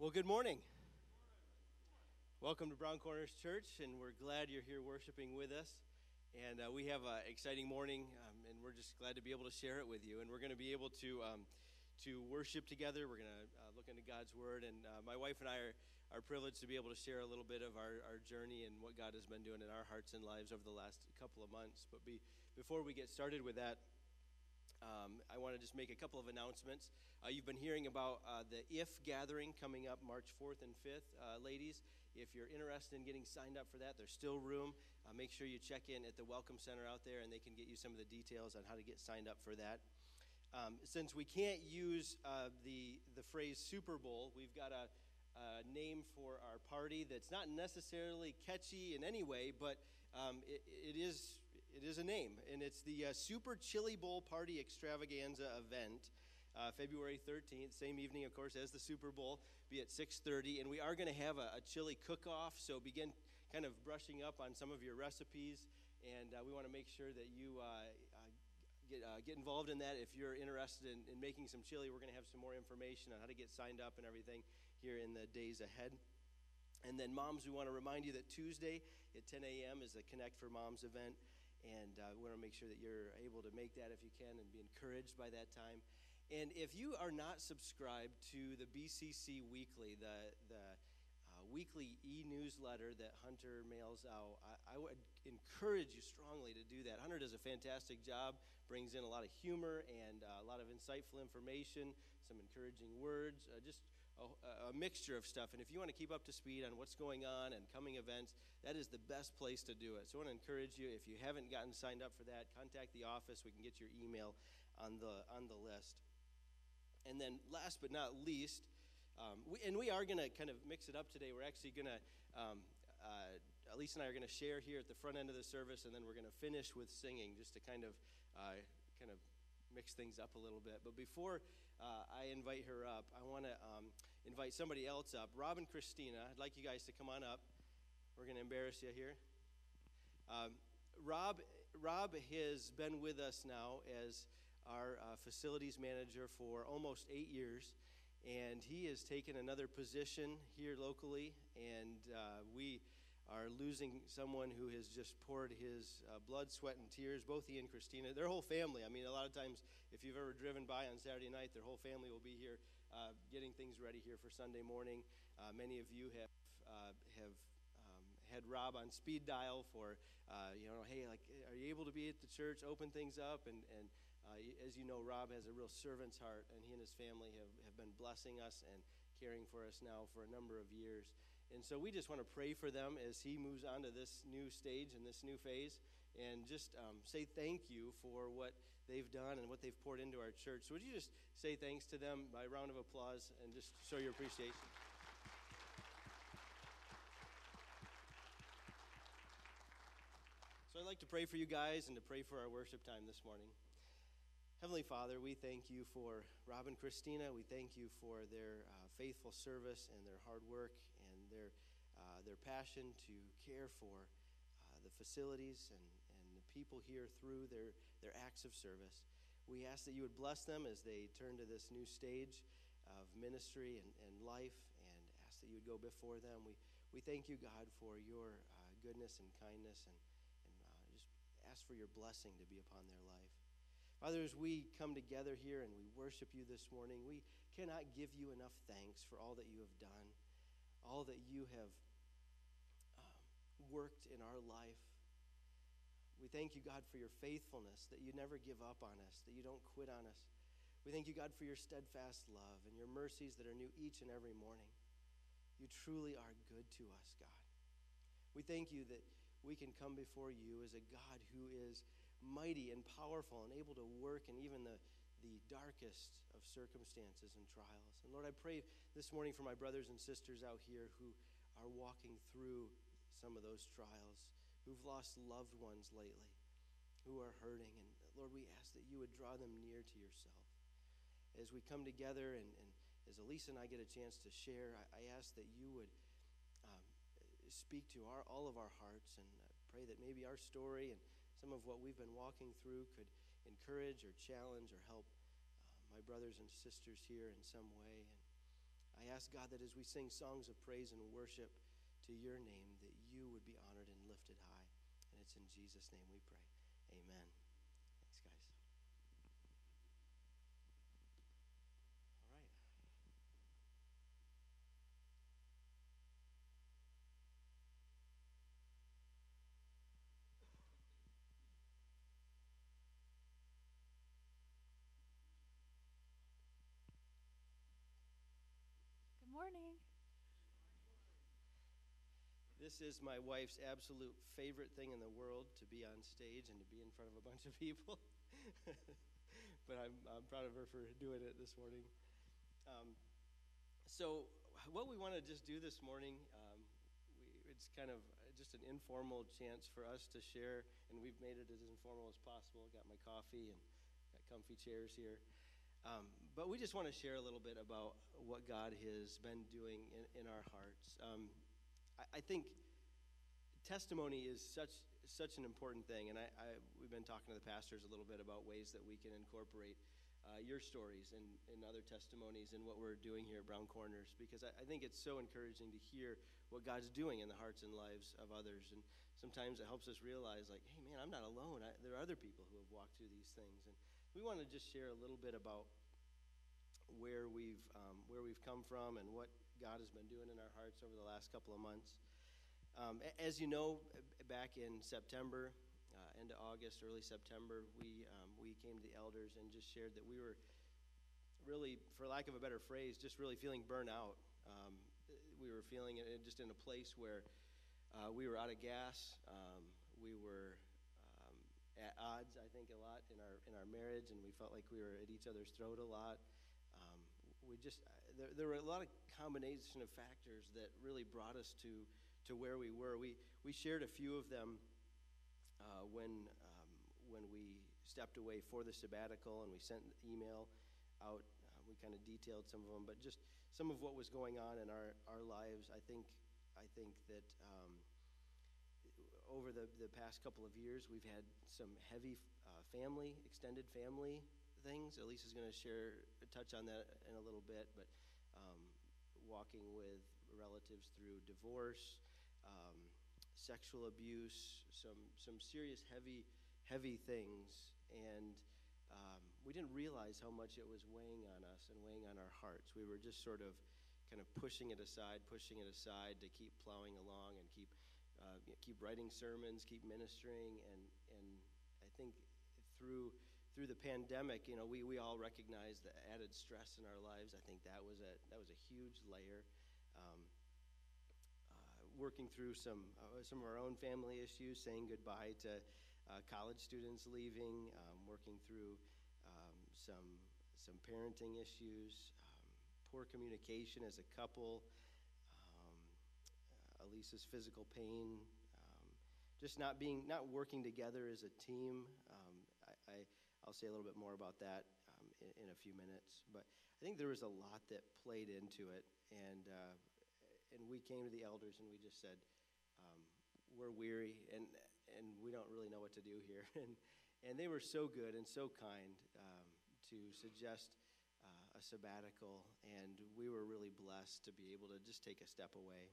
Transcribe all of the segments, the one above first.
Well, good morning. Welcome to Brown Corners Church, and we're glad you're here worshiping with us. And uh, we have an exciting morning, um, and we're just glad to be able to share it with you. And we're going to be able to um, to worship together. We're going to uh, look into God's Word, and uh, my wife and I are, are privileged to be able to share a little bit of our, our journey and what God has been doing in our hearts and lives over the last couple of months. But be, before we get started with that, um, I want to just make a couple of announcements. Uh, you've been hearing about uh, the IF gathering coming up March 4th and 5th. Uh, ladies, if you're interested in getting signed up for that, there's still room. Uh, make sure you check in at the Welcome Center out there, and they can get you some of the details on how to get signed up for that. Um, since we can't use uh, the, the phrase Super Bowl, we've got a, a, name for our party that's not necessarily catchy in any way, but um, it, it is it is a name, and it's the uh, Super Chili Bowl Party Extravaganza event. Uh, February 13th, same evening, of course, as the Super Bowl, be at 6:30, and we are going to have a, a chili cook-off. So begin kind of brushing up on some of your recipes, and uh, we want to make sure that you uh, uh, get uh, get involved in that. If you're interested in, in making some chili, we're going to have some more information on how to get signed up and everything here in the days ahead. And then, moms, we want to remind you that Tuesday at 10 a.m. is the Connect for Moms event. And uh, we want to make sure that you're able to make that if you can and be encouraged by that time. And if you are not subscribed to the BCC Weekly, the, the uh, weekly e newsletter that Hunter mails out, I, I, would encourage you strongly to do that. Hunter does a fantastic job, brings in a lot of humor and uh, a lot of insightful information, some encouraging words, uh, just a, a, mixture of stuff. And if you want to keep up to speed on what's going on and coming events, that is the best place to do it. So I want to encourage you, if you haven't gotten signed up for that, contact the office. We can get your email on the, on the list. And then, last but not least, um, we, and we are going to kind of mix it up today. We're actually going to, um, uh, Elise and I are going to share here at the front end of the service, and then we're going to finish with singing just to kind of, uh, kind of mix things up a little bit. But before uh, I invite her up, I want to um, invite somebody else up. Rob and Christina, I'd like you guys to come on up. We're going to embarrass you here. Um, Rob, Rob has been with us now as our uh, facilities manager for almost eight years, and he has taken another position here locally, and uh, we are losing someone who has just poured his uh, blood, sweat, and tears, both he and Christina, their whole family. I mean, a lot of times, if you've ever driven by on Saturday night, their whole family will be here uh, getting things ready here for Sunday morning. Uh, many of you have, uh, have um, had Rob on speed dial for, uh, you know, hey, like, are you able to be at the church, open things up? And, and as you know, Rob has a real servant's heart, and he and his family have, have been blessing us and caring for us now for a number of years. And so we just want to pray for them as he moves on to this new stage and this new phase and just um, say thank you for what they've done and what they've poured into our church. So would you just say thanks to them by a round of applause and just show your appreciation? So I'd like to pray for you guys and to pray for our worship time this morning. Heavenly Father, we thank you for Rob and Christina. We thank you for their uh, faithful service and their hard work and their, uh, their passion to care for uh, the facilities and, people here through their, their acts of service. We ask that you would bless them as they turn to this new stage of ministry and, and life and ask that you would go before them. We, we thank you, God, for your uh, goodness and kindness and, and uh, just ask for your blessing to be upon their life. Father, as we come together here and we worship you this morning, we cannot give you enough thanks for all that you have done, all that you have um, worked in our life. We thank you, God, for your faithfulness, that you never give up on us, that you don't quit on us. We thank you, God, for your steadfast love and your mercies that are new each and every morning. You truly are good to us, God. We thank you that we can come before you as a God who is mighty and powerful and able to work in even the, the darkest of circumstances and trials. And Lord, I pray this morning for my brothers and sisters out here who are walking through some of those trials, who've lost loved ones lately, who are hurting. And Lord, we ask that you would draw them near to yourself. As we come together and, and as Elisa and I get a chance to share, I, I ask that you would um, speak to our, all of our hearts and pray that maybe our story and some of what we've been walking through could encourage or challenge or help uh, my brothers and sisters here in some way. And I ask, God, that as we sing songs of praise and worship to your name, that you would be honored lifted high. And it's in Jesus' name we pray. Amen. Thanks, guys. All right. Good morning. This is my wife's absolute favorite thing in the world to be on stage and to be in front of a bunch of people. but I'm, I'm proud of her for doing it this morning. Um, so, what we want to just do this morning, um, we, it's kind of just an informal chance for us to share, and we've made it as informal as possible. Got my coffee and got comfy chairs here. Um, but we just want to share a little bit about what God has been doing in, in our hearts. Um, I, think testimony is such such an important thing, and I, I, we've been talking to the pastors a little bit about ways that we can incorporate uh, your stories and, and other testimonies in what we're doing here at Brown Corners, because I, I think it's so encouraging to hear what God's doing in the hearts and lives of others, and sometimes it helps us realize, like, hey, man, I'm not alone. I, there are other people who have walked through these things, and we want to just share a little bit about where we've um, where we've come from and what God has been doing in our hearts over the last couple of months. Um, as you know, back in September, uh, end of August, early September, we um, we came to the elders and just shared that we were really, for lack of a better phrase, just really feeling burnout. Um, we were feeling it just in a place where uh, we were out of gas. Um, we were um, at odds, I think, a lot in our in our marriage, and we felt like we were at each other's throat a lot. Um, we just there, there were a lot of combination of factors that really brought us to to where we were. We, we shared a few of them uh, when, um, when we stepped away for the sabbatical and we sent an email out. Uh, we kind of detailed some of them, but just some of what was going on in our, our lives. I think, I think that um, over the, the past couple of years, we've had some heavy uh, family, extended family things. Elise is going to share, touch on that in a little bit, but um, walking with relatives through divorce, um, sexual abuse, some some serious heavy heavy things, and um, we didn't realize how much it was weighing on us and weighing on our hearts. We were just sort of kind of pushing it aside, pushing it aside to keep plowing along and keep uh, keep writing sermons, keep ministering, and and I think through through the pandemic, you know, we, we all recognize the added stress in our lives. I think that was a that was a huge layer. Um, working through some uh, some of our own family issues, saying goodbye to uh, college students leaving, um, working through um, some some parenting issues, um, poor communication as a couple, um, uh, Elisa's physical pain, um, just not being not working together as a team. Um, I, I will say a little bit more about that in, in, a few minutes, but I think there was a lot that played into it, and uh, and we came to the elders and we just said, um, we're weary and and we don't really know what to do here. and and they were so good and so kind um, to suggest uh, a sabbatical, and we were really blessed to be able to just take a step away.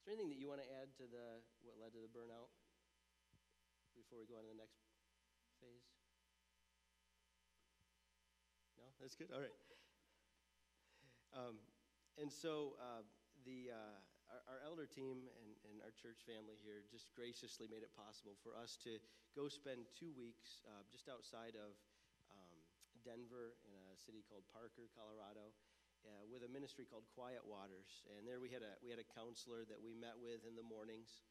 Is there anything that you want to add to the what led to the burnout before we go on to the next phase? That's good. All right. Um, and so. Uh, the, uh, our, our, elder team and, and, our church family here just graciously made it possible for us to go spend two weeks uh, just outside of um, Denver in a city called Parker, Colorado, uh, with a ministry called Quiet Waters. And there we had a we had a counselor that we met with in the mornings,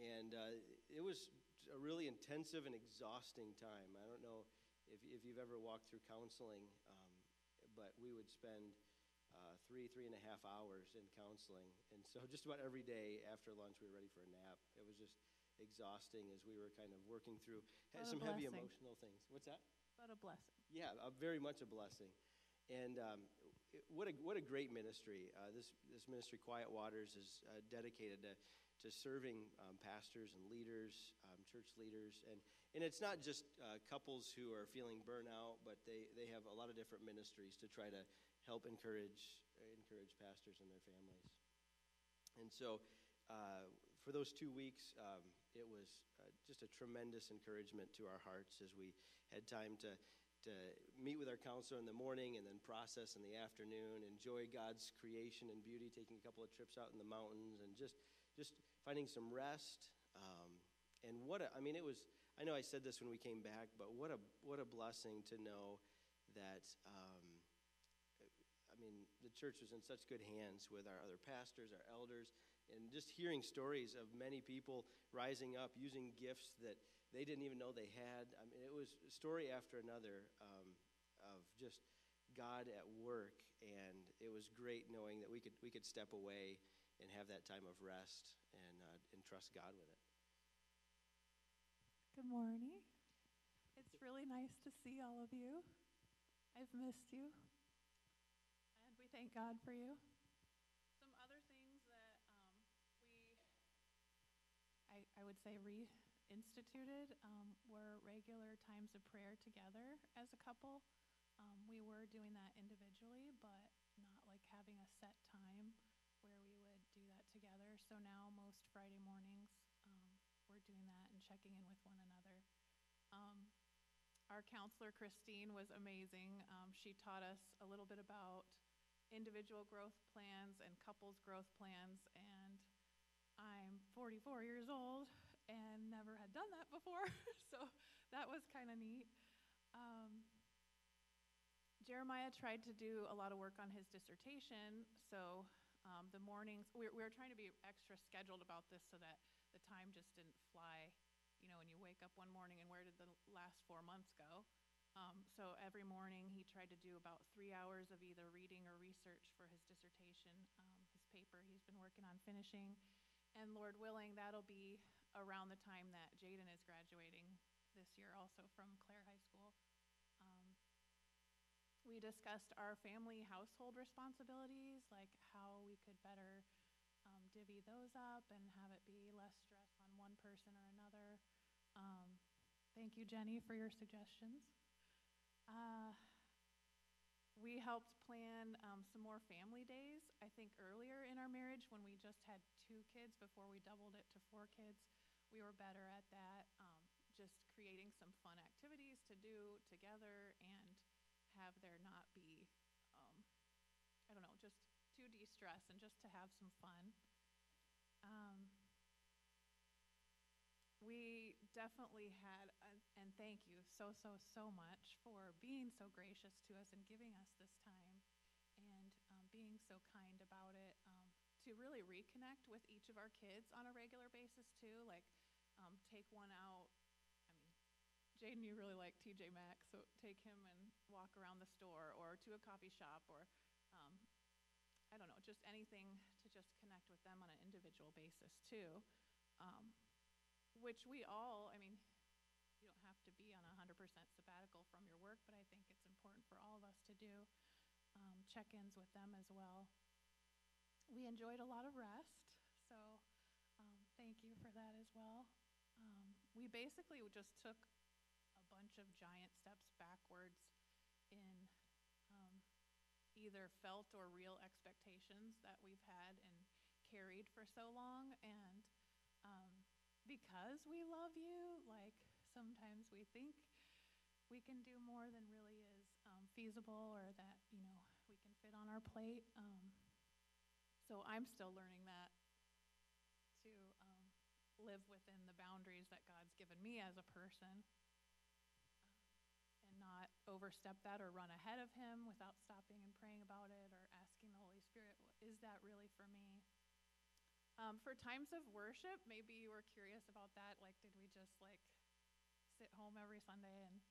and uh, it was a really intensive and exhausting time. I don't know if, if you've ever walked through counseling, but we would spend uh, three, three and a half hours in counseling. And so just about every day after lunch, we were ready for a nap. It was just exhausting as we were kind of working through some heavy emotional things. What's that? But a blessing. Yeah, uh, very much a blessing. And um, it, what, a, what a great ministry. Uh, this, this ministry, Quiet Waters, is uh, dedicated to, to serving um, pastors and leaders, um, church leaders. And, and it's not just uh, couples who are feeling burnout, but they, they have a lot of different ministries to try to help encourage encourage pastors and their families. And so, uh, for those two weeks, um, it was uh, just a tremendous encouragement to our hearts as we had time to, to meet with our counselor in the morning and then process in the afternoon, enjoy God's creation and beauty, taking a couple of trips out in the mountains, and just, just finding some rest. Um, and what a, I mean, it was, I know I said this when we came back, but what a, what a blessing to know that. Um, I mean, the church was in such good hands with our other pastors, our elders, and just hearing stories of many people rising up using gifts that they didn't even know they had. I mean, it was story after another um, of just God at work, and it was great knowing that we could we could step away and have that time of rest and uh, and trust God with it. Good morning. It's really nice to see all of you. I've missed you. And we thank God for you. Some other things that um, we, I, I would say, reinstituted um, were regular times of prayer together as a couple. Um, we were doing that individually, but not like having a set time where we would do that together. So now, most Friday mornings, um, we're doing that checking in with one another. Um, our counselor, Christine, was amazing. Um, she taught us a little bit about individual growth plans and couples growth plans. And I'm 44 years old and never had done that before. so that was kind of neat. Um, Jeremiah tried to do a lot of work on his dissertation. So um, the mornings, we we were trying to be extra scheduled about this so that the time just didn't fly you know, when you wake up one morning and where did the last four months go? Um, so every morning he tried to do about three hours of either reading or research for his dissertation, um, his paper he's been working on finishing. And Lord willing, that'll be around the time that Jaden is graduating this year, also from Clare High School. Um, we discussed our family household responsibilities, like how we could better um, divvy those up and have it be less stress on one person or another. Um, thank you, Jenny, for your suggestions. Uh, we helped plan um, some more family days. I think earlier in our marriage, when we just had two kids before we doubled it to four kids, we were better at that. Um, just creating some fun activities to do together and have there not be, um, I don't know, just to de-stress and just to have some fun. Um, we definitely had, a, and thank you so, so, so much for being so gracious to us and giving us this time and um, being so kind about it. Um, to really reconnect with each of our kids on a regular basis, too. Like, um, take one out. I mean, Jaden, you really like TJ Maxx, so take him and walk around the store or to a coffee shop or um, I don't know, just anything to just connect with them on an individual basis too. Um, which we all, I mean, you don't have to be on a 100% sabbatical from your work, but I think it's important for all of us to do um, check ins with them as well. We enjoyed a lot of rest, so um, thank you for that as well. Um, we basically just took a bunch of giant steps backwards in um, either felt or real expectations that we've had and carried for so long. And um, because we love you, like sometimes we think we can do more than really is um, feasible or that, you know, we can fit on our plate. Um, so I'm still learning that to um, live within the boundaries that God's given me as a person and not overstep that or run ahead of him without stopping and praying about it or asking the Holy Spirit, is that really for me? Um, for times of worship, maybe you were curious about that. Like, did we just like sit home every Sunday and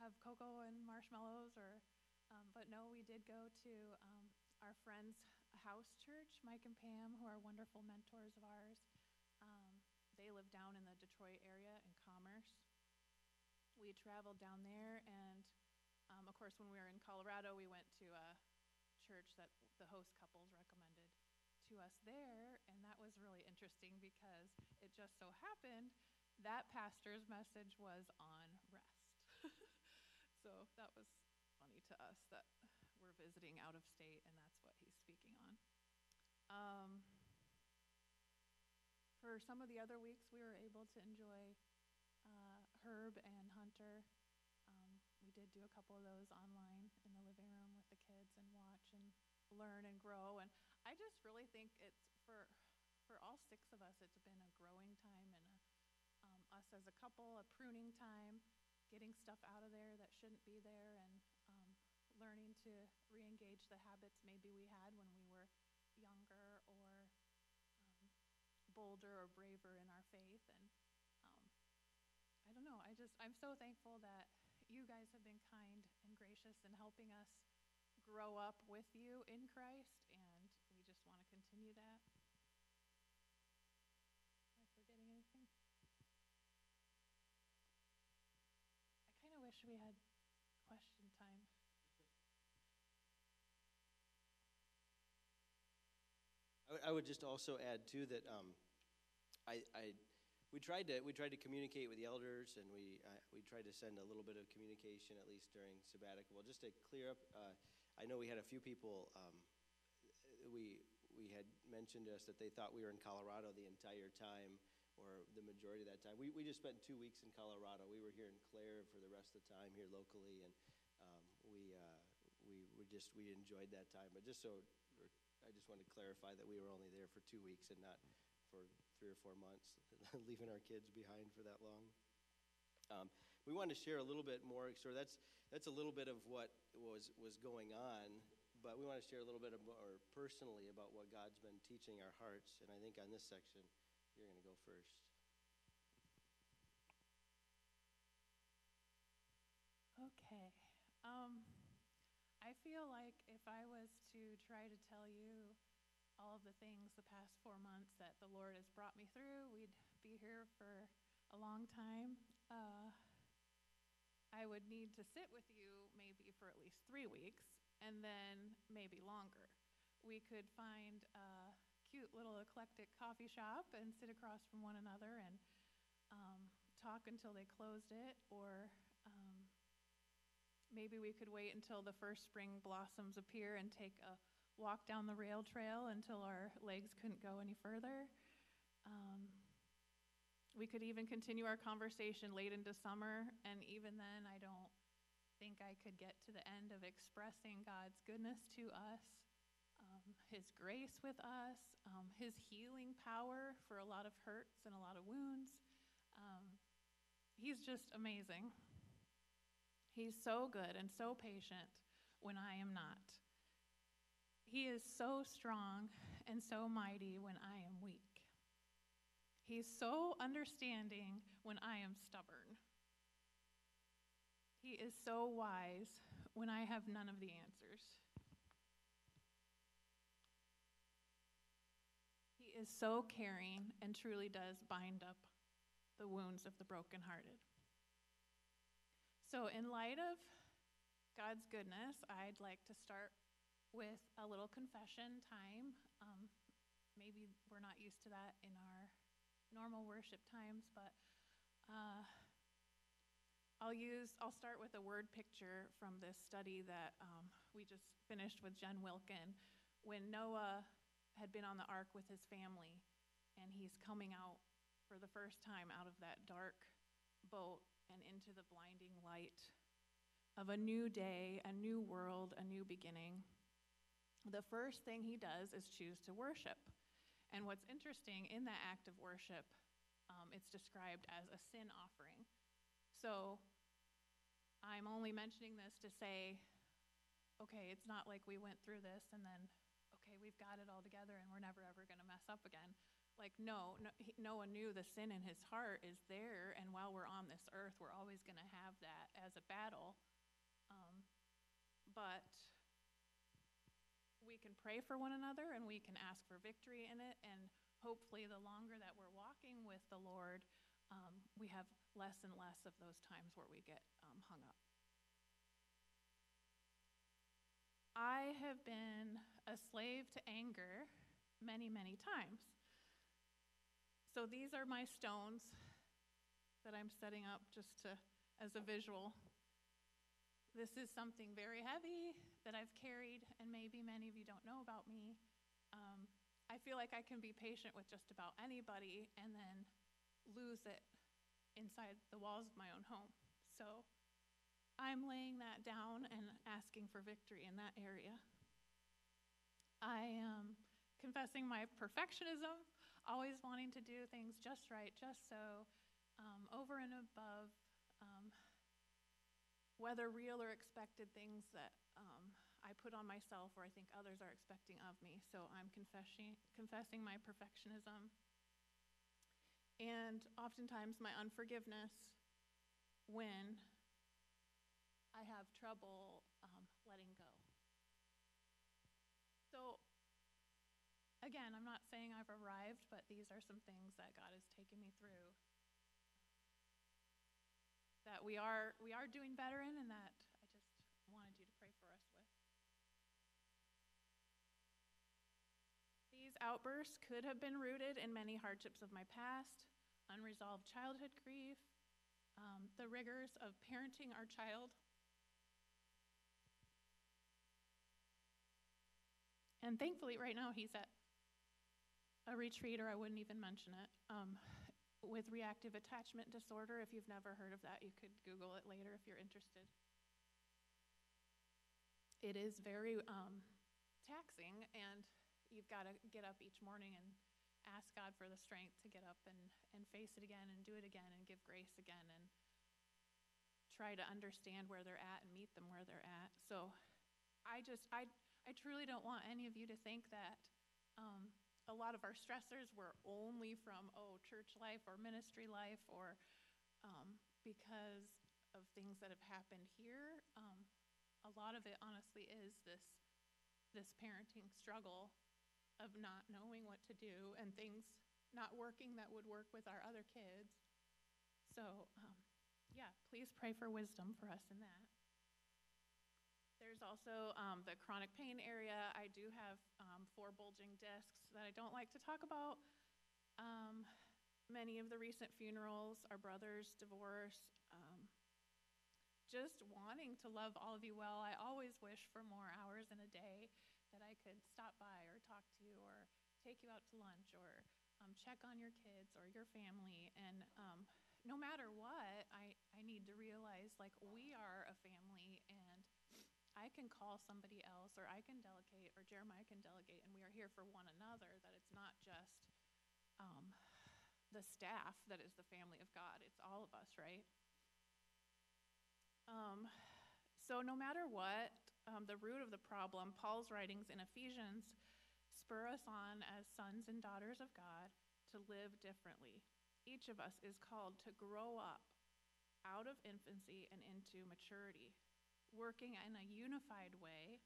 have cocoa and marshmallows? Or, um, but no, we did go to um, our friends' house church, Mike and Pam, who are wonderful mentors of ours. Um, they live down in the Detroit area in Commerce we traveled down there, and um, of course, when we were in Colorado, we went to a church that the host couples recommended us there, and that was really interesting because it just so happened that pastor's message was on rest. so that was funny to us that we're visiting out of state and that's what he's speaking on. Um, for some of the other weeks, we were able to enjoy uh, Herb and Hunter. Um, we did do a couple of those online in the living room with the kids and watch and learn and grow. And just really think it's for for all six of us, it's been a growing time and a, um, us as a couple, a pruning time, getting stuff out of there that shouldn't be there, and um, learning to re-engage the habits maybe we had when we were younger or um, bolder or braver in our faith. And um, I don't know. I just I'm so thankful that you guys have been kind and gracious in helping us grow up with you in Christ, and we just want to continue that. Am I forgetting anything? I kind of wish we had question time. I would- just also add too that um, I, I, we tried to we tried to communicate with the elders, and we uh, we tried to send a little bit of communication at least during sabbatical, well, just to clear up. Uh, I know we had a few people. Um, we we had mentioned to us that they thought we were in Colorado the entire time, or the majority of that time. We we just spent two weeks in Colorado. We were here in Clare for the rest of the time here locally, and um, we uh, we we just we enjoyed that time. But just so I just want to clarify that we were only there for two weeks and not for three or four months, leaving our kids behind for that long. Um, we wanted to share a little bit more. So that's that's a little bit of what was was going on, but we want to share a little bit more personally about what God's been teaching our hearts. And I think on this section, you're going to go first. Okay. Um, I feel like if I was to try to tell you all of the things the past four months that the Lord has brought me through, we'd be here for a long time. Uh, I would need to sit with you maybe for at least three weeks and then maybe longer. We could find a cute little eclectic coffee shop and sit across from one another and um, talk until they closed it, or um, maybe we could wait until the first spring blossoms appear and take a walk down the rail trail until our legs couldn't go any further. Um, we could even continue our conversation late into summer, and even then, I don't think I could get to the end of expressing God's goodness to us, His grace with us, um, His healing power for a lot of hurts and a lot of wounds. Um, he's just amazing. He's so good and so patient when I am not. He is so strong and so mighty when I am weak. He's so understanding when I am stubborn. He is so wise when I have none of the answers. Is so caring and truly does bind up the wounds of the brokenhearted. So, in light of God's goodness, I'd like to start with a little confession time. Um, maybe we're not used to that in our normal worship times, but uh, I'll use, I'll start with a word picture from this study that um, we just finished with Jen Wilkin. When Noah had been on the ark with his family, and he's coming out for the first time out of that dark boat and into the blinding light of a new day, a new world, a new beginning. The first thing he does is choose to worship. And what's interesting in that act of worship, um, it's described as a sin offering. So I'm only mentioning this to say, okay, it's not like we went through this and then, okay, we've got it all together and we're never ever going to mess up again. Like, no, no Noah knew the sin in his heart is there, and while we're on this earth, we're always going to have that as a battle. Um, but we can pray for one another and we can ask for victory in it. And hopefully, the longer that we're walking with the Lord, um, we have less and less of those times where we get um, hung up. I have been a slave to anger many, many times. So these are my stones that I'm setting up just to as a visual. this is something very heavy that I've carried, and maybe many of you don't know about me. Um, I feel like I can be patient with just about anybody and then lose it inside the walls of my own home. So I'm laying that down and asking for victory in that area. I am confessing my perfectionism, always wanting to do things just right, just so, um, over and above um, whether real or expected things that um, I put on myself or I think others are expecting of me. So I'm confessing, confessing my perfectionism and oftentimes my unforgiveness when have trouble um, letting go. So, again, I'm not saying I've arrived, but these are some things that God has taken me through. That we are we are doing better in, and that I just wanted you to pray for us with. These outbursts could have been rooted in many hardships of my past, unresolved childhood grief, um, the rigors of parenting our child. And thankfully, right now, he's at a retreat, or I wouldn't even mention it, um, with reactive attachment disorder. If you've never heard of that, you could Google it later if you're interested. It is very um, taxing, and you've got to get up each morning and ask God for the strength to get up and, and face it again and do it again and give grace again and try to understand where they're at and meet them where they're at. So I just, I, I truly don't want any of you to think that um, a lot of our stressors were only from, oh, church life or ministry life or um, because of things that have happened here. Um, a lot of it, honestly, is this, this parenting struggle of not knowing what to do and things not working that would work with our other kids. So, um, yeah, please pray for wisdom for us in that. There's also um, the chronic pain area. I do have um, four bulging discs that I don't like to talk about. Um, many of the recent funerals, our brother's divorce, um, just wanting to love all of you well. I always wish for more hours in a day that I could stop by or talk to you or take you out to lunch or um, check on your kids or your family. And um, no matter what, I, I need to realize like we are a family and I can call somebody else or I can delegate or Jeremiah can delegate and we are here for one another, that it's not just um, the staff that is the family of God, it's all of us, right? Um, so no matter what, um, the root of the problem, Paul's writings in Ephesians spur us on as sons and daughters of God to live differently. Each of us is called to grow up out of infancy and into maturity, working in a unified way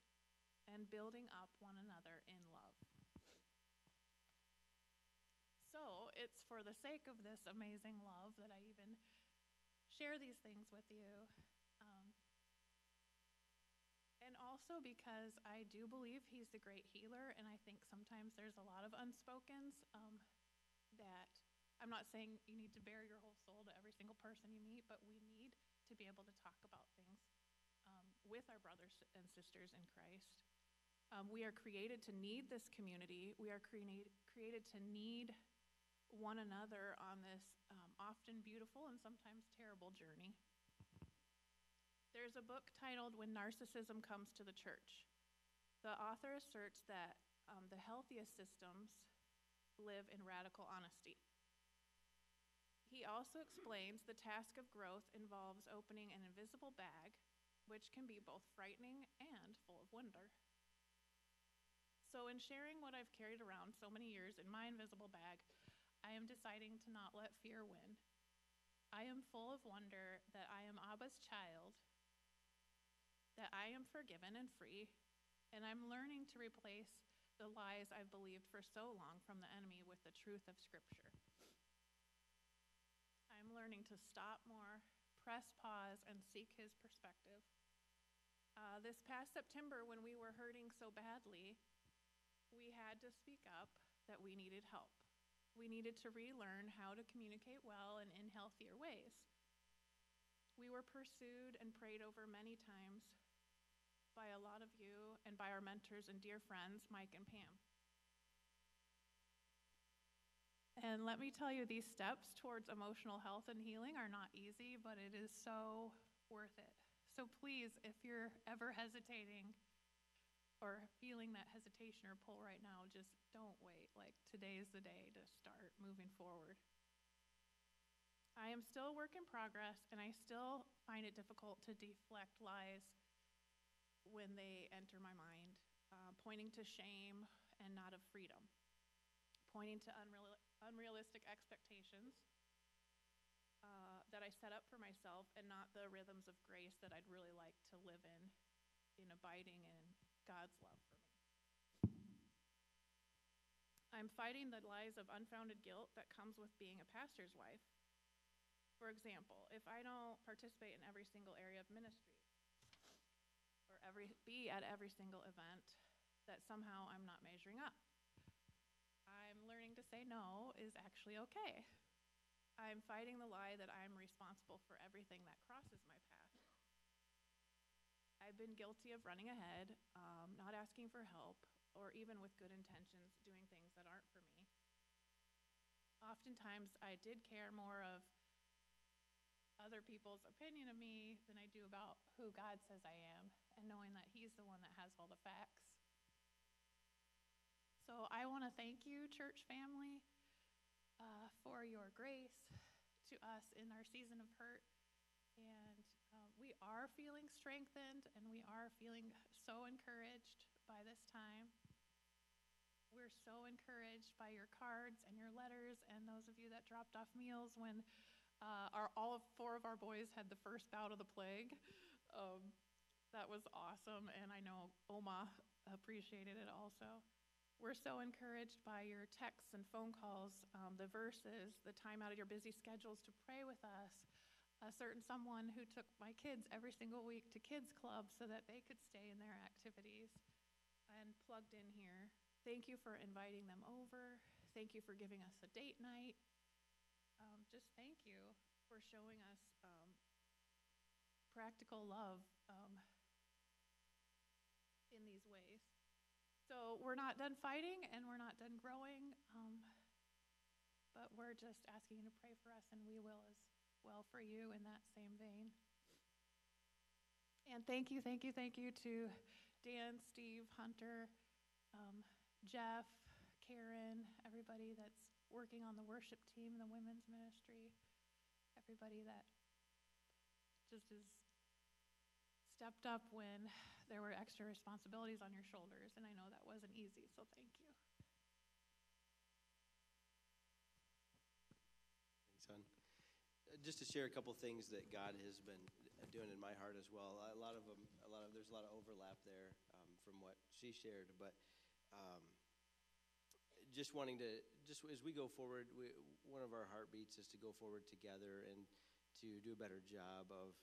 and building up one another in love. So, it's for the sake of this amazing love that I even share these things with you. Um, and also because I do believe he's the great healer, and I think sometimes there's a lot of unspokens um, that I'm not saying you need to bare your whole soul to every single person you meet, but we need to be able to talk about things with our brothers and sisters in Christ. Um, we are created to need this community. We are created created to need one another on this um, often beautiful and sometimes terrible journey. There's a book titled When Narcissism Comes to the Church. The author asserts that um, the healthiest systems live in radical honesty. He also explains the task of growth involves opening an invisible bag, which can be both frightening and full of wonder. So, in sharing what I've carried around so many years in my invisible bag, I am deciding to not let fear win. I am full of wonder that I am Abba's child that I am forgiven and free, and I'm learning to replace the lies I've believed for so long from the enemy with the truth of Scripture. I'm learning to stop more, press pause, and seek his perspective. Uh, this past September, when we were hurting so badly, we had to speak up that we needed help. We needed to relearn how to communicate well and in healthier ways. We were pursued and prayed over many times by a lot of you and by our mentors and dear friends, Mike and Pam. And let me tell you, these steps towards emotional health and healing are not easy, but it is so worth it. So please, if you're ever hesitating or feeling that hesitation or pull right now, just don't wait. Like today is the day to start moving forward. I am still a work in progress, and I still find it difficult to deflect lies when they enter my mind, uh, pointing to shame and not of freedom, pointing to unreal- unrealistic expectations that I set up for myself and not the rhythms of grace that I'd really like to live in, in abiding in God's love for me. I'm fighting the lies of unfounded guilt that comes with being a pastor's wife. For example, if I don't participate in every single area of ministry or every be at every single event, that somehow I'm not measuring up. I'm learning to say no is actually okay. I'm fighting the lie that I'm responsible for everything that crosses my path. I've been guilty of running ahead, um, not asking for help, or even with good intentions, doing things that aren't for me. Oftentimes, I did care more of other people's opinion of me than I do about who God says I am, and knowing that He's the one that has all the facts. So I want to thank you, church family, uh, for your grace to us in our season of hurt. And uh, we are feeling strengthened and we are feeling so encouraged by this time. We're so encouraged by your cards and your letters, and those of you that dropped off meals when uh, our, all of four of our boys had the first bout of the plague. Um, that was awesome, and I know Oma appreciated it also. We're so encouraged by your texts and phone calls, um, the verses, the time out of your busy schedules to pray with us. A certain someone who took my kids every single week to kids club so that they could stay in their activities and plugged in here. Thank you for inviting them over. Thank you for giving us a date night um, just thank you for showing us um, practical love um, in these ways. So we're not done fighting and we're not done growing, um, but we're just asking you to pray for us, and we will as well for you in that same vein. And thank you, thank you, thank you to Dan, Steve, Hunter, um, Jeff, Karen, everybody that's working on the worship team, the women's ministry, everybody that just has stepped up when there were extra responsibilities on your shoulders, and I know that wasn't easy, so thank you. Thanks. Uh, Just to share a couple things that God has been doing in my heart as well. A lot of them, a lot of there's a lot of overlap there um, from what she shared, but um, just wanting to just as we go forward, we, one of our heartbeats is to go forward together and to do a better job of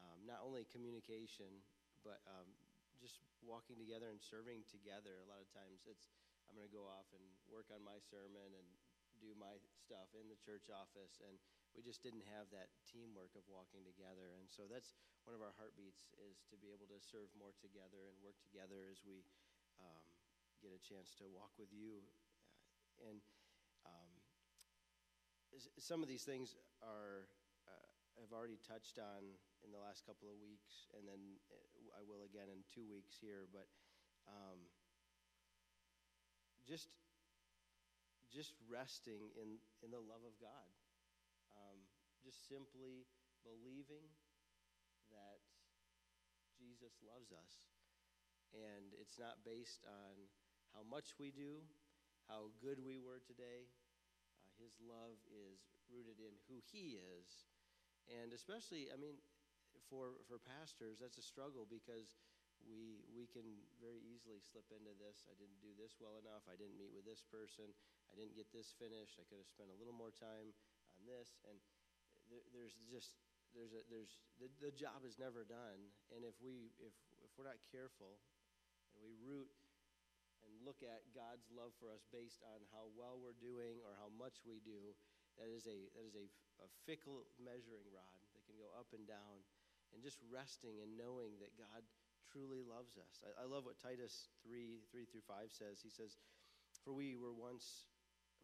um, not only communication, but um, just walking together and serving together. A lot of times, it's I'm going to go off and work on my sermon and do my stuff in the church office, and we just didn't have that teamwork of walking together. And so that's one of our heartbeats is to be able to serve more together and work together as we um, get a chance to walk with you. Uh, and um, some of these things are uh, have already touched on in the last couple of weeks, and then uh, I will again in two weeks here. But um, just just resting in in the love of God, um, just simply believing that Jesus loves us, and it's not based on how much we do, how good we were today. Uh, his love is rooted in who He is, and especially, I mean, for for pastors, that's a struggle because we we can very easily slip into this. I didn't do this well enough. I didn't meet with this person. I didn't get this finished. I could have spent a little more time on this, and there, there's just there's a there's the, the job is never done. And if we if if we're not careful, and we root and look at God's love for us based on how well we're doing or how much we do, that is a that is a, a fickle measuring rod that can go up and down, and just resting and knowing that God truly loves us. I, I love what Titus three three through five says. He says, "For we were once,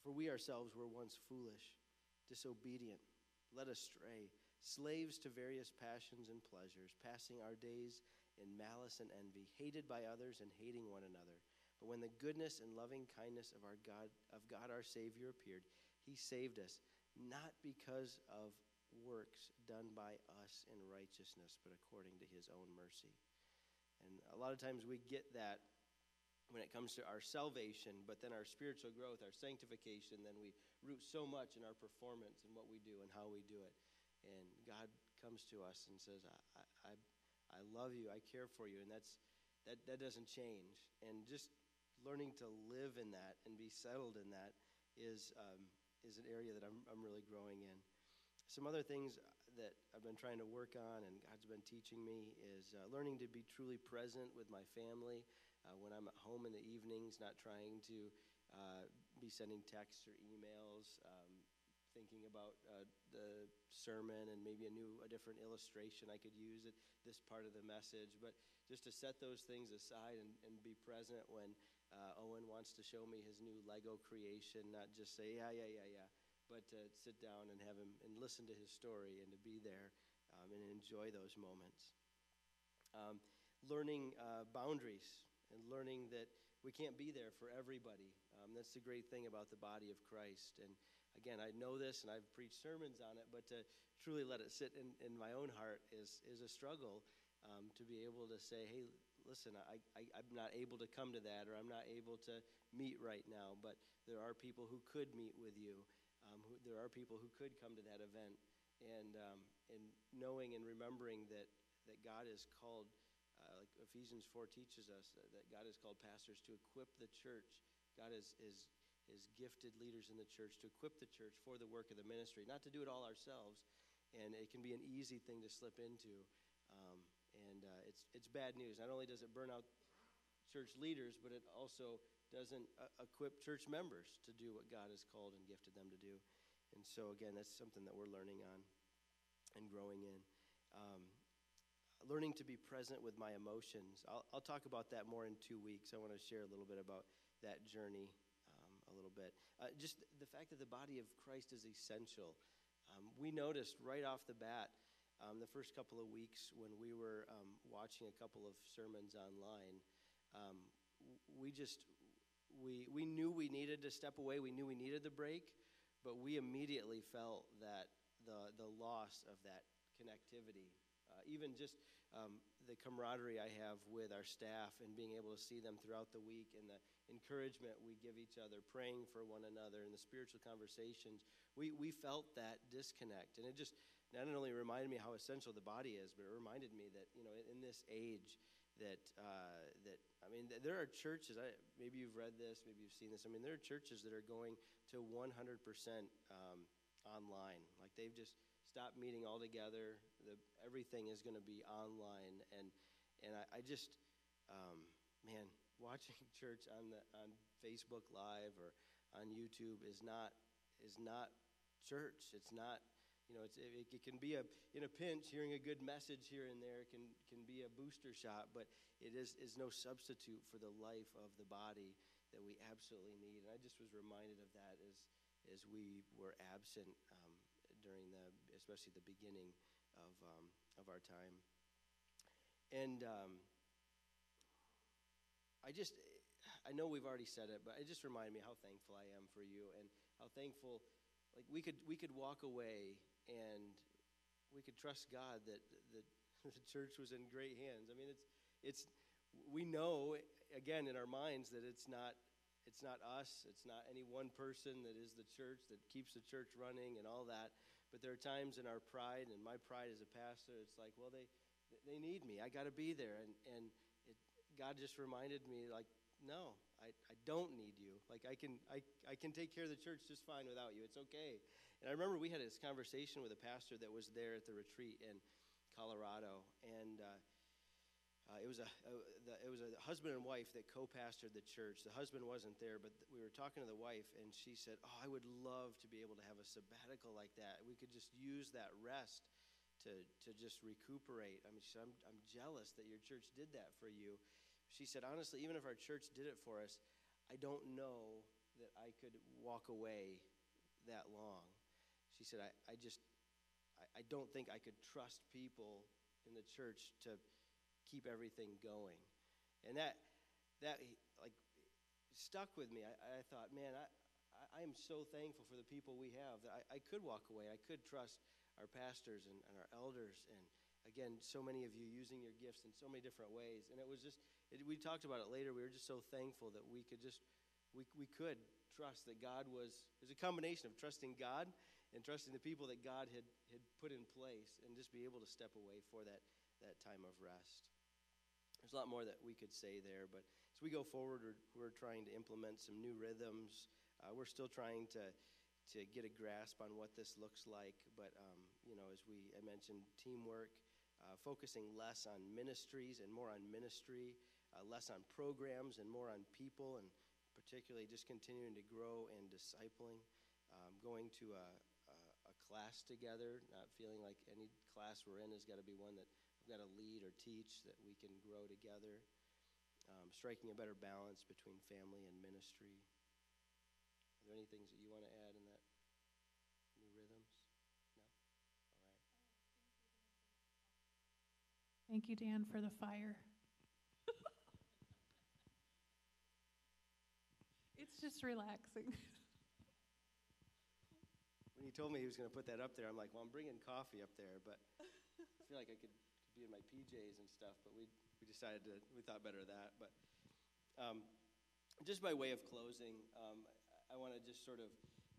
for we ourselves were once foolish, disobedient, led astray, slaves to various passions and pleasures, passing our days in malice and envy, hated by others and hating one another." But when the goodness and loving kindness of our God of God our Savior appeared, he saved us not because of works done by us in righteousness, but according to his own mercy. And a lot of times we get that when it comes to our salvation, but then our spiritual growth, our sanctification, then we root so much in our performance and what we do and how we do it. And God comes to us and says, I, I, I love you, I care for you, and that's that, that doesn't change. And just learning to live in that and be settled in that is, um, is an area that I'm, I'm really growing in. Some other things that I've been trying to work on and God's been teaching me is uh, learning to be truly present with my family uh, when I'm at home in the evenings, not trying to uh, be sending texts or emails, um, thinking about uh, the sermon and maybe a new, a different illustration I could use at this part of the message, but just to set those things aside and, and be present when uh, Owen wants to show me his new Lego creation, not just say, yeah, yeah, yeah, yeah, but to sit down and have him and listen to his story and to be there um, and enjoy those moments. Um, learning uh, boundaries and learning that we can't be there for everybody. Um, that's the great thing about the body of Christ. And again, I know this and I've preached sermons on it, but to truly let it sit in, in my own heart is, is a struggle um, to be able to say, hey, listen, I, I, I'm not able to come to that, or I'm not able to meet right now, but there are people who could meet with you. There are people who could come to that event. And, um, and knowing and remembering that, that God is called, uh, like Ephesians 4 teaches us, uh, that God has called pastors to equip the church. God is, is, is gifted leaders in the church to equip the church for the work of the ministry, not to do it all ourselves. And it can be an easy thing to slip into. Um, and uh, it's, it's bad news. Not only does it burn out church leaders, but it also doesn't uh, equip church members to do what God has called and gifted them to do. And so, again, that's something that we're learning on and growing in. Um, learning to be present with my emotions. I'll, I'll, talk about that more in two weeks. I want to share a little bit about that journey um, a little bit. Uh, just the fact that the body of Christ is essential. Um, we noticed right off the bat um, the first couple of weeks when we were um, watching a couple of sermons online, um, we just we we knew we needed to step away. We knew we needed the break, but we immediately felt that the the loss of that connectivity, uh, even just um, the camaraderie I have with our staff and being able to see them throughout the week and the encouragement we give each other, praying for one another, and the spiritual conversations, we, we felt that disconnect. And it just, not only reminded me how essential the body is, but it reminded me that you know in, in this age that uh, that I mean there are churches. I, maybe you've read this, maybe you've seen this. I mean there are churches that are going to 100% um, online. Like they've just stopped meeting altogether. The, everything is going to be online, and and I, I just um, man watching church on the on Facebook Live or on YouTube is not is not church. It's not you know, it's, it, it, can be a, in a pinch, hearing a good message here and there can, can be a booster shot, but it is, is no substitute for the life of the body that we absolutely need. And I just was reminded of that as, as we were absent um, during the, especially the beginning of, um, of our time. And um, I just, I know we've already said it, but it just reminded me how thankful I am for you and how thankful, like we could, we could walk away and we could trust God that the, the church was in great hands. I mean, it's, it's, we know, again, in our minds that it's not, it's not us, it's not any one person that is the church that keeps the church running and all that. But there are times in our pride, and my pride as a pastor, it's like, well, they, they need me. I got to be there. And, and it, God just reminded me, like, no, I, I don't need you. Like, I can, I, I can take care of the church just fine without you. It's okay. And I remember we had this conversation with a pastor that was there at the retreat in Colorado, and uh, uh, it was a, a the, it was a husband and wife that co-pastored the church. The husband wasn't there, but we were talking to the wife, and she said, "Oh, I would love to be able to have a sabbatical like that. We could just use that rest to to just recuperate." I mean, she said, "I'm I'm jealous that your church did that for you." She said, "Honestly, even if our church did it for us, I don't know that I could walk away that long." She said, "I I just I, I don't think I could trust people in the church to." keep everything going. And that, that like, stuck with me. I, I thought, man, I, I am so thankful for the people we have that I, I could walk away. I could trust our pastors and, and our elders. And again, so many of you using your gifts in so many different ways. And it was just, it, we talked about it later. We were just so thankful that we could just, we, we could trust that God was, it was a combination of trusting God and trusting the people that God had, had put in place and just be able to step away for that, that time of rest. There's a lot more that we could say there, but as we go forward, we're, we're trying to implement some new rhythms. Uh, we're still trying to to get a grasp on what this looks like. But um, you know, as we I mentioned, teamwork, uh, focusing less on ministries and more on ministry, uh, less on programs and more on people, and particularly just continuing to grow and discipling. Um, going to a, class together, not feeling like any class we're in has got to be one that I've got to lead or teach that we can grow together, um, striking a better balance between family and ministry. Are there any things that you want to add in that new rhythms? No? All right. Thank you, Dan, for the fire. it's just relaxing. When he told me he was going to put that up there, I'm like, well, I'm bringing coffee up there, but I feel like I could be in my PJs and stuff, but we, we decided to, we thought better of that. But um, just by way of closing, um, I, I want to just sort of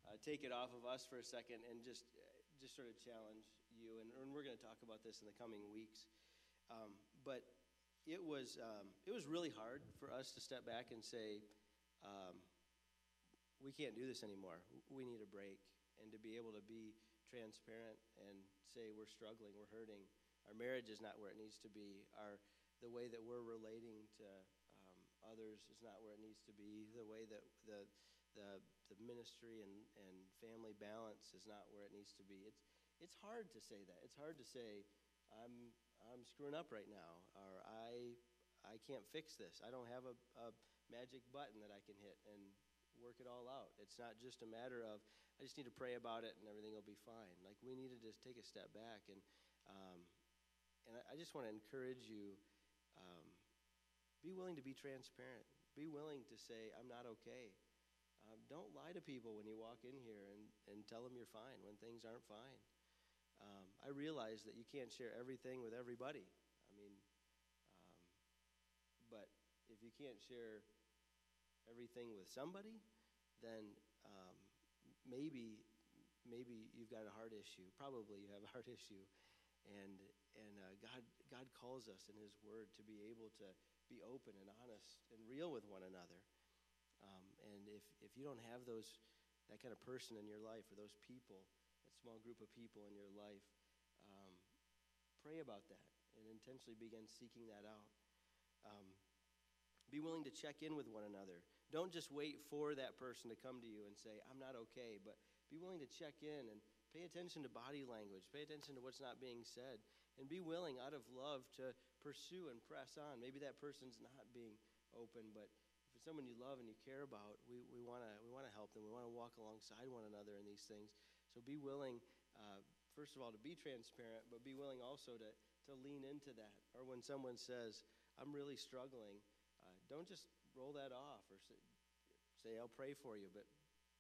uh, take it off of us for a second and just, just sort of challenge you. And, and we're going to talk about this in the coming weeks. Um, but it was, um, it was really hard for us to step back and say, um, we can't do this anymore. We need a break. And to be able to be transparent and say we're struggling, we're hurting, our marriage is not where it needs to be. Our the way that we're relating to um, others is not where it needs to be. The way that the the, the ministry and, and family balance is not where it needs to be. It's it's hard to say that. It's hard to say I'm I'm screwing up right now, or I I can't fix this. I don't have a, a magic button that I can hit and work it all out. It's not just a matter of I just need to pray about it and everything will be fine. Like we need to just take a step back and um, and I, I just want to encourage you um, be willing to be transparent. Be willing to say, I'm not okay. Um, don't lie to people when you walk in here and, and tell them you're fine when things aren't fine. Um, I realize that you can't share everything with everybody. I mean, um, but if you can't share everything with somebody, then um, maybe maybe you've got a heart issue. Probably you have a heart issue, and and uh, God God calls us in His Word to be able to be open and honest and real with one another. Um, and if if you don't have those that kind of person in your life or those people, that small group of people in your life, um, pray about that and intentionally begin seeking that out. Um, be willing to check in with one another. Don't just wait for that person to come to you and say, I'm not okay, but be willing to check in and Pay attention to body language. Pay attention to what's not being said. And be willing, out of love, to pursue and press on. Maybe that person's not being open, but if it's someone you love and you care about, we, we want to we wanna help them. We want to walk alongside one another in these things. So be willing, uh, first of all, to be transparent, but be willing also to, to lean into that. Or when someone says, I'm really struggling, uh, don't just roll that off or say, say, I'll pray for you, but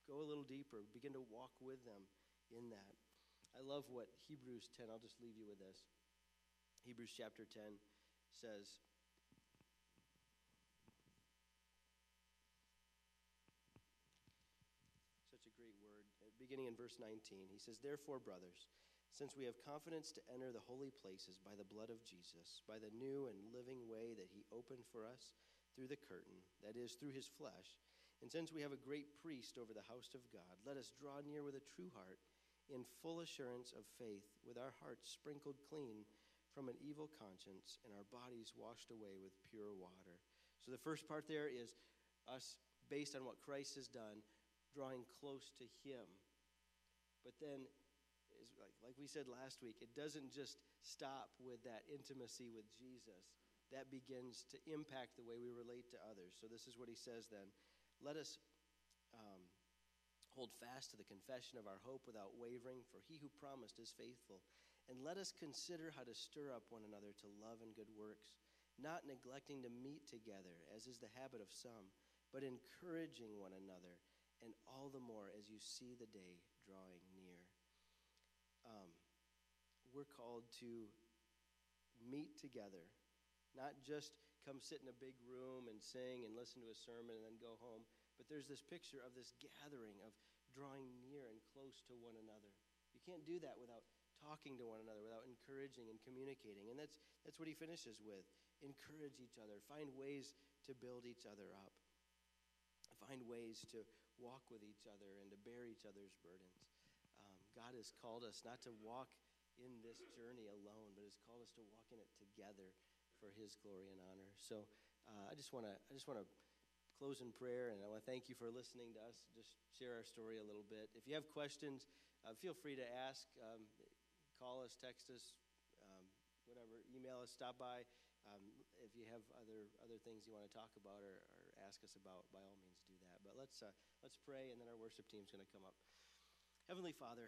go a little deeper. Begin to walk with them in that. I love what Hebrews 10, I'll just leave you with this. Hebrews chapter 10 says, such a great word. Uh, beginning in verse 19, he says, Therefore, brothers, since we have confidence to enter the holy places by the blood of Jesus, by the new and living way that he opened for us through the curtain, that is, through his flesh, and since we have a great priest over the house of God, let us draw near with a true heart in full assurance of faith, with our hearts sprinkled clean from an evil conscience and our bodies washed away with pure water. So the first part there is us, based on what Christ has done, drawing close to Him. But then, like, like we said last week, it doesn't just stop with that intimacy with Jesus. That begins to impact the way we relate to others. So this is what he says then. Let us um, hold fast to the confession of our hope without wavering, for he who promised is faithful. And let us consider how to stir up one another to love and good works, not neglecting to meet together, as is the habit of some, but encouraging one another, and all the more as you see the day drawing near. Um, we're called to meet together, not just come sit in a big room and sing and listen to a sermon and then go home, but there's this picture of this gathering of drawing near and close to one another. You can't do that without talking to one another, without encouraging and communicating. And that's, that's what he finishes with encourage each other, find ways to build each other up, find ways to walk with each other and to bear each other's burdens. Um, God has called us not to walk in this journey alone, but has called us to walk in it together for His glory and honor. So uh, I just want to I just want to close in prayer, and I want to thank you for listening to us. Just share our story a little bit. If you have questions, uh, feel free to ask. Um, call us, text us, um, whatever, email us, stop by. Um, if you have other other things you want to talk about or, or, ask us about, by all means do that. But let's uh, let's pray, and then our worship team is going to come up. Heavenly Father,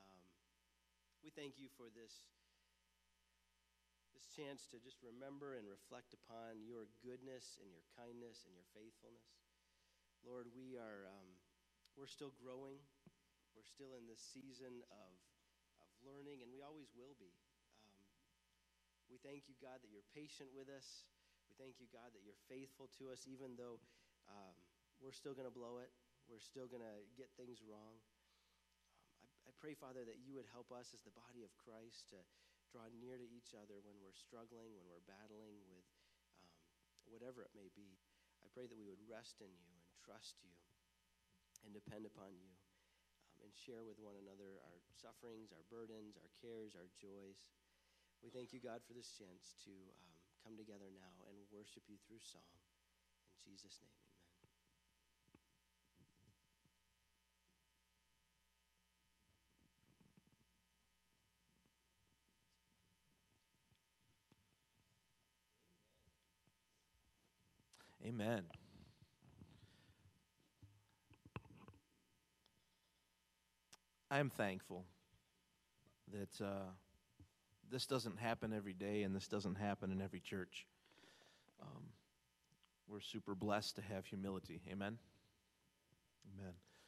um, we thank you for this this chance to just remember and reflect upon your goodness and your kindness and your faithfulness. Lord, we are um, we're still growing. We're still in this season of of learning, and we always will be. Um, we thank you, God, that you're patient with us. We thank you, God, that you're faithful to us, even though um, we're still going to blow it. We're still going to get things wrong. Um, I, I pray, Father, that you would help us as the body of Christ to draw near to each other when we're struggling, when we're battling with um, whatever it may be. I pray that we would rest in you and trust you and depend upon you and share with one another our sufferings, our burdens, our cares, our joys. We thank you, God, for this chance to um, come together now and worship you through song. In Jesus' name, amen. Amen. I am thankful that uh, this doesn't happen every day and this doesn't happen in every church. Um, we're super blessed to have humility. Amen? Amen.